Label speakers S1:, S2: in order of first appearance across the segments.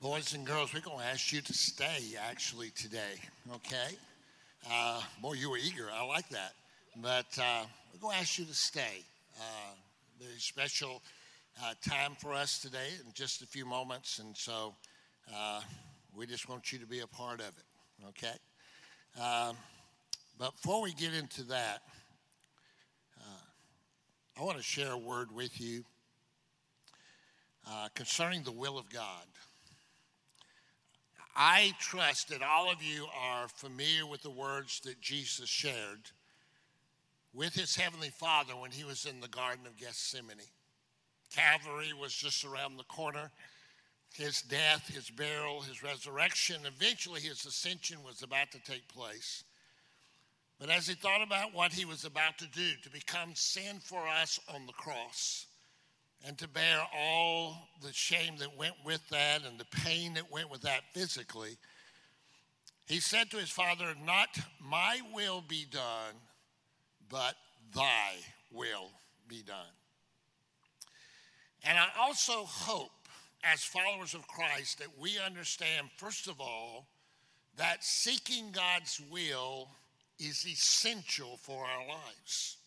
S1: Boys and girls, we're going to ask you to stay actually today, okay? Uh, boy, you were eager. I like that. But uh, we're going to ask you to stay. Uh, very special uh, time for us today in just a few moments. And so uh, we just want you to be a part of it, okay? Um, but before we get into that, uh, I want to share a word with you uh, concerning the will of God. I trust that all of you are familiar with the words that Jesus shared with his heavenly Father when he was in the Garden of Gethsemane. Calvary was just around the corner. His death, his burial, his resurrection, eventually his ascension was about to take place. But as he thought about what he was about to do, to become sin for us on the cross, and to bear all the shame that went with that and the pain that went with that physically, he said to his father, Not my will be done, but thy will be done. And I also hope, as followers of Christ, that we understand, first of all, that seeking God's will is essential for our lives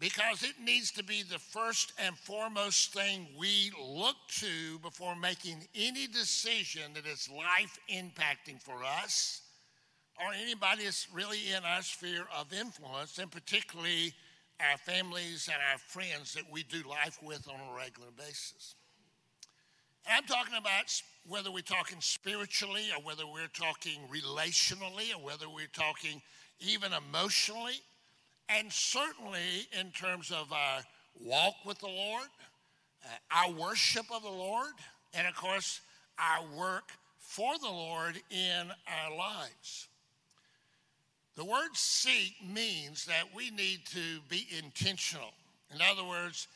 S1: because it needs to be the first and foremost thing we look to before making any decision that is life impacting for us or anybody that's really in our sphere of influence, and particularly our families and our friends that we do life with on a regular basis. I'm talking about whether we're talking spiritually or whether we're talking relationally or whether we're talking even emotionally and certainly in terms of our walk with the Lord, uh, our worship of the Lord, and of course, our work for the Lord in our lives. The word seek means that we need to be intentional. In other words,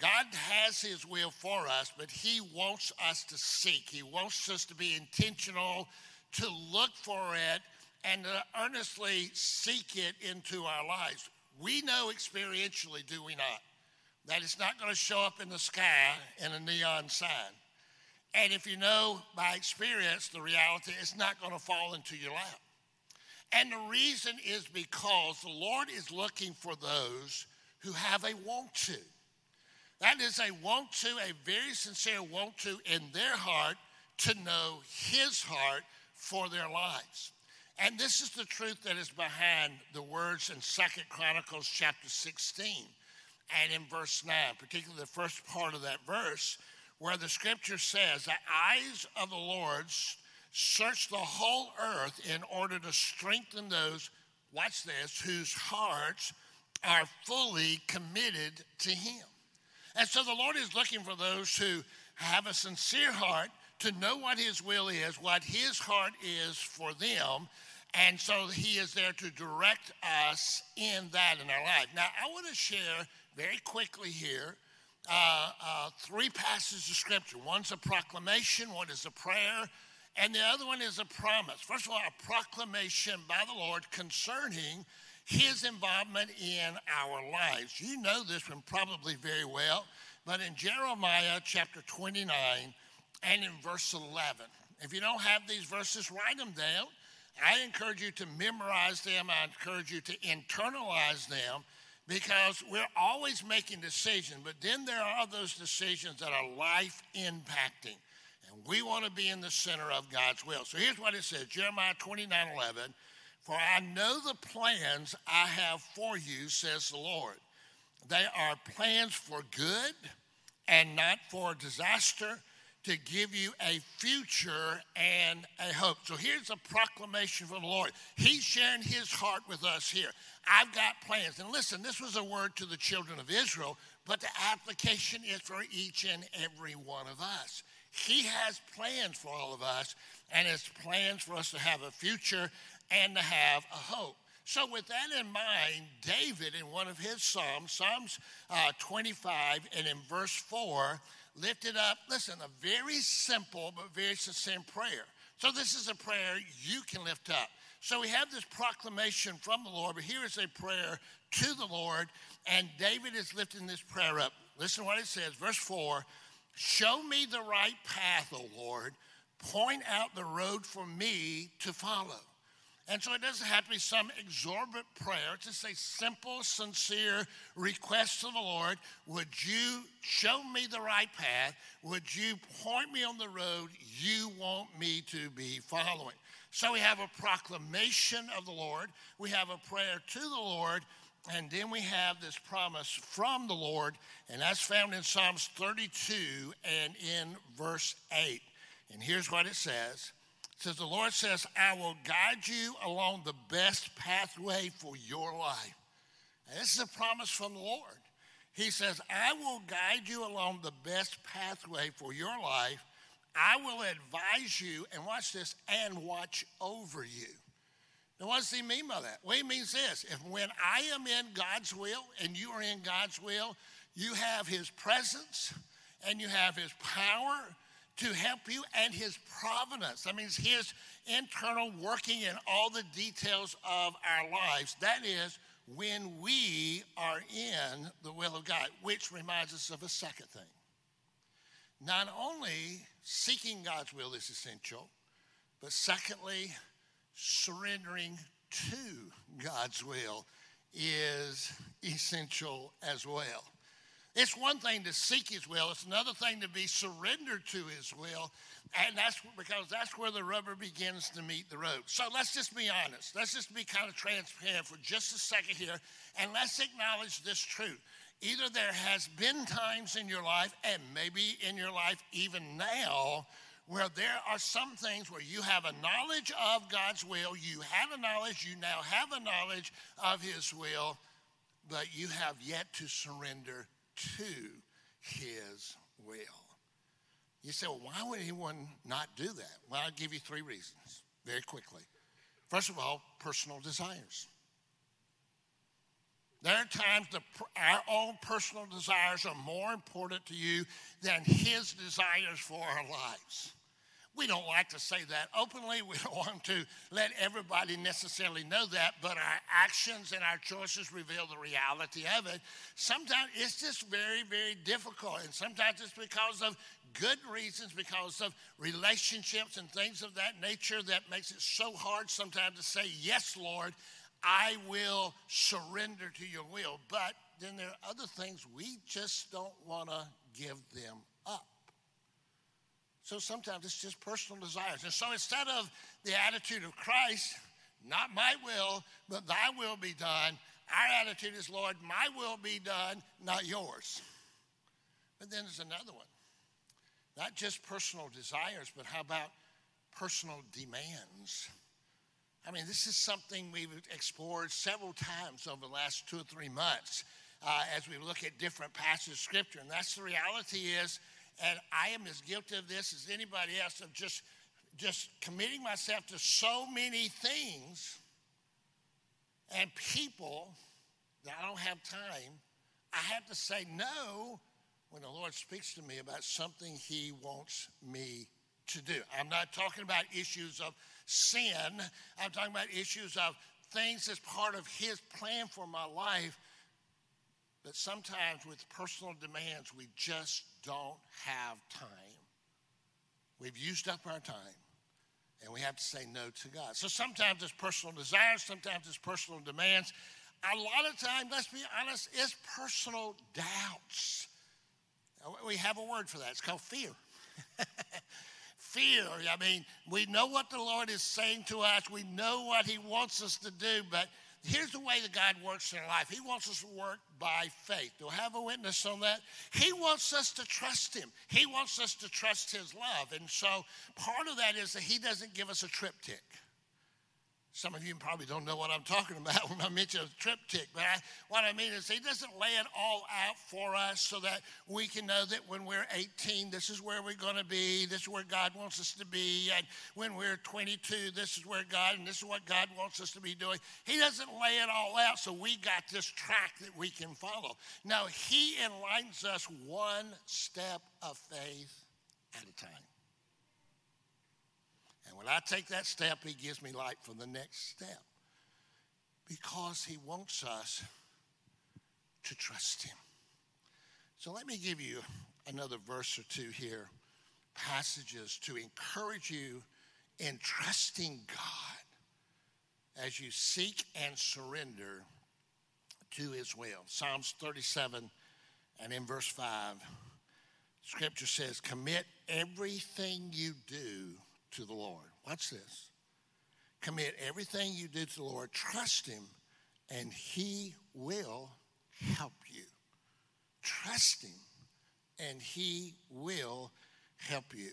S1: God has His will for us, but He wants us to seek. He wants us to be intentional, to look for it, and to earnestly seek it into our lives. We know experientially, do we not, that it's not going to show up in the sky in a neon sign. And if you know by experience the reality, it's not going to fall into your lap. And the reason is because the Lord is looking for those who have a want to. That is a want to, a very sincere want to in their heart to know His heart for their lives. And this is the truth that is behind the words in Second Chronicles chapter 16 and in verse 9, particularly the first part of that verse, where the scripture says, The eyes of the Lord search the whole earth in order to strengthen those, watch this, whose hearts are fully committed to Him. And so the Lord is looking for those who have a sincere heart to know what His will is, what His heart is for them. And so He is there to direct us in that in our life. Now, I want to share very quickly here uh, uh, three passages of Scripture. One's a proclamation, one is a prayer, and the other one is a promise. First of all, a proclamation by the Lord concerning His involvement in our lives. You know this one probably very well, but in Jeremiah chapter 29, and in verse 11. If you don't have these verses, write them down. I encourage you to memorize them. I encourage you to internalize them because we're always making decisions, but then there are those decisions that are life impacting. And we want to be in the center of God's will. So here's what it says Jeremiah 29 11. For I know the plans I have for you, says the Lord. They are plans for good and not for disaster to give you a future and a hope. So here's a proclamation from the Lord. He's sharing his heart with us here. I've got plans. And listen, this was a word to the children of Israel, but the application is for each and every one of us. He has plans for all of us, and it's plans for us to have a future and to have a hope. So, with that in mind, David, in one of his Psalms, Psalms uh, 25, and in verse 4, lifted up, listen, a very simple but very succinct prayer. So, this is a prayer you can lift up. So, we have this proclamation from the Lord, but here is a prayer to the Lord, and David is lifting this prayer up. Listen to what it says, verse 4 Show me the right path, O Lord. Point out the road for me to follow. And so it doesn't have to be some exorbitant prayer. It's just a simple, sincere request to the Lord. Would you show me the right path? Would you point me on the road you want me to be following? So we have a proclamation of the Lord, we have a prayer to the Lord, and then we have this promise from the Lord, and that's found in Psalms 32 and in verse 8. And here's what it says says, The Lord says, I will guide you along the best pathway for your life. This is a promise from the Lord. He says, I will guide you along the best pathway for your life. I will advise you, and watch this, and watch over you. Now, what does he mean by that? Well, he means this if when I am in God's will and you are in God's will, you have his presence and you have his power to help you and his providence. That means his internal working in all the details of our lives. That is when we are in the will of God, which reminds us of a second thing. Not only seeking God's will is essential, but secondly, surrendering to God's will is essential as well. It's one thing to seek His will, it's another thing to be surrendered to His will. And that's because that's where the rubber begins to meet the road. So let's just be honest. Let's just be kind of transparent for just a second here. And let's acknowledge this truth. Either there has been times in your life, and maybe in your life even now, where there are some things where you have a knowledge of God's will, you have a knowledge, you now have a knowledge of His will, but you have yet to surrender to his will. You say, well, why would anyone not do that? Well, I'll give you three reasons very quickly. First of all, personal desires. There are times that our own personal desires are more important to you than his desires for our lives. We don't like to say that openly. We don't want to let everybody necessarily know that, but our actions and our choices reveal the reality of it. Sometimes it's just very, very difficult. And sometimes it's because of good reasons, because of relationships and things of that nature that makes it so hard sometimes to say, Yes, Lord, I will surrender to your will. But then there are other things we just don't want to give them up. So sometimes it's just personal desires. And so instead of the attitude of Christ, not my will, but thy will be done, our attitude is, Lord, my will be done, not yours. But then there's another one. Not just personal desires, but how about personal demands? I mean, this is something we've explored several times over the last two or three months uh, as we look at different passages of Scripture. And that's the reality is and I am as guilty of this as anybody else of just, just committing myself to so many things and people that I don't have time. I have to say no when the Lord speaks to me about something He wants me to do. I'm not talking about issues of sin, I'm talking about issues of things as part of His plan for my life. But sometimes with personal demands, we just don't have time. We've used up our time and we have to say no to God. So sometimes it's personal desires, sometimes it's personal demands. A lot of times, let's be honest, it's personal doubts. Uh, we have a word for that. It's called fear. fear. I mean, we know what the Lord is saying to us, we know what He wants us to do, but here's the way that God works in our life. He wants us to work by faith. Do I have a witness on that? He wants us to trust Him. He wants us to trust His love. And so part of that is that He doesn't give us a TripTik. Some of you probably don't know what I'm talking about when I mention a TripTik, but I, what I mean is he doesn't lay it all out for us so that we can know that when we're 18, this is where we're going to be, this is where God wants us to be, and when we're 22, this is where God, and this is what God wants us to be doing. He doesn't lay it all out so we got this track that we can follow. No, he enlightens us one step of faith at a time. And when I take that step, He gives me light for the next step because He wants us to trust Him. So let me give you another verse or two here, passages to encourage you in trusting God as you seek and surrender to his will. Psalms 37 and in verse 5, scripture says, Commit everything you do to the Lord. Watch this. Commit everything you do to the Lord, trust him, and he will help you. Trust him, and he will help you.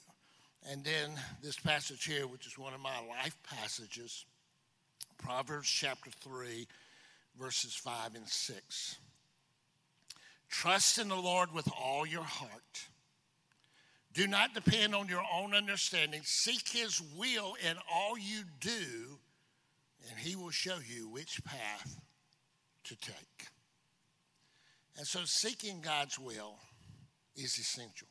S1: And then this passage here, which is one of my life passages, Proverbs chapter 3, verses 5 and 6. Trust in the Lord with all your heart. Do not depend on your own understanding. Seek his will in all you do, and he will show you which path to take. And so, seeking God's will is essential.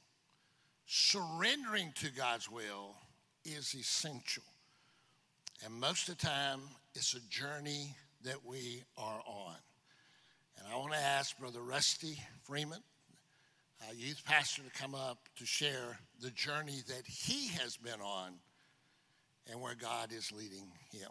S1: Surrendering to God's will is essential. And most of the time, it's a journey that we are on. And I want to ask Brother Rusty Freeman, our youth pastor, to come up to share the journey that he has been on and where God is leading him.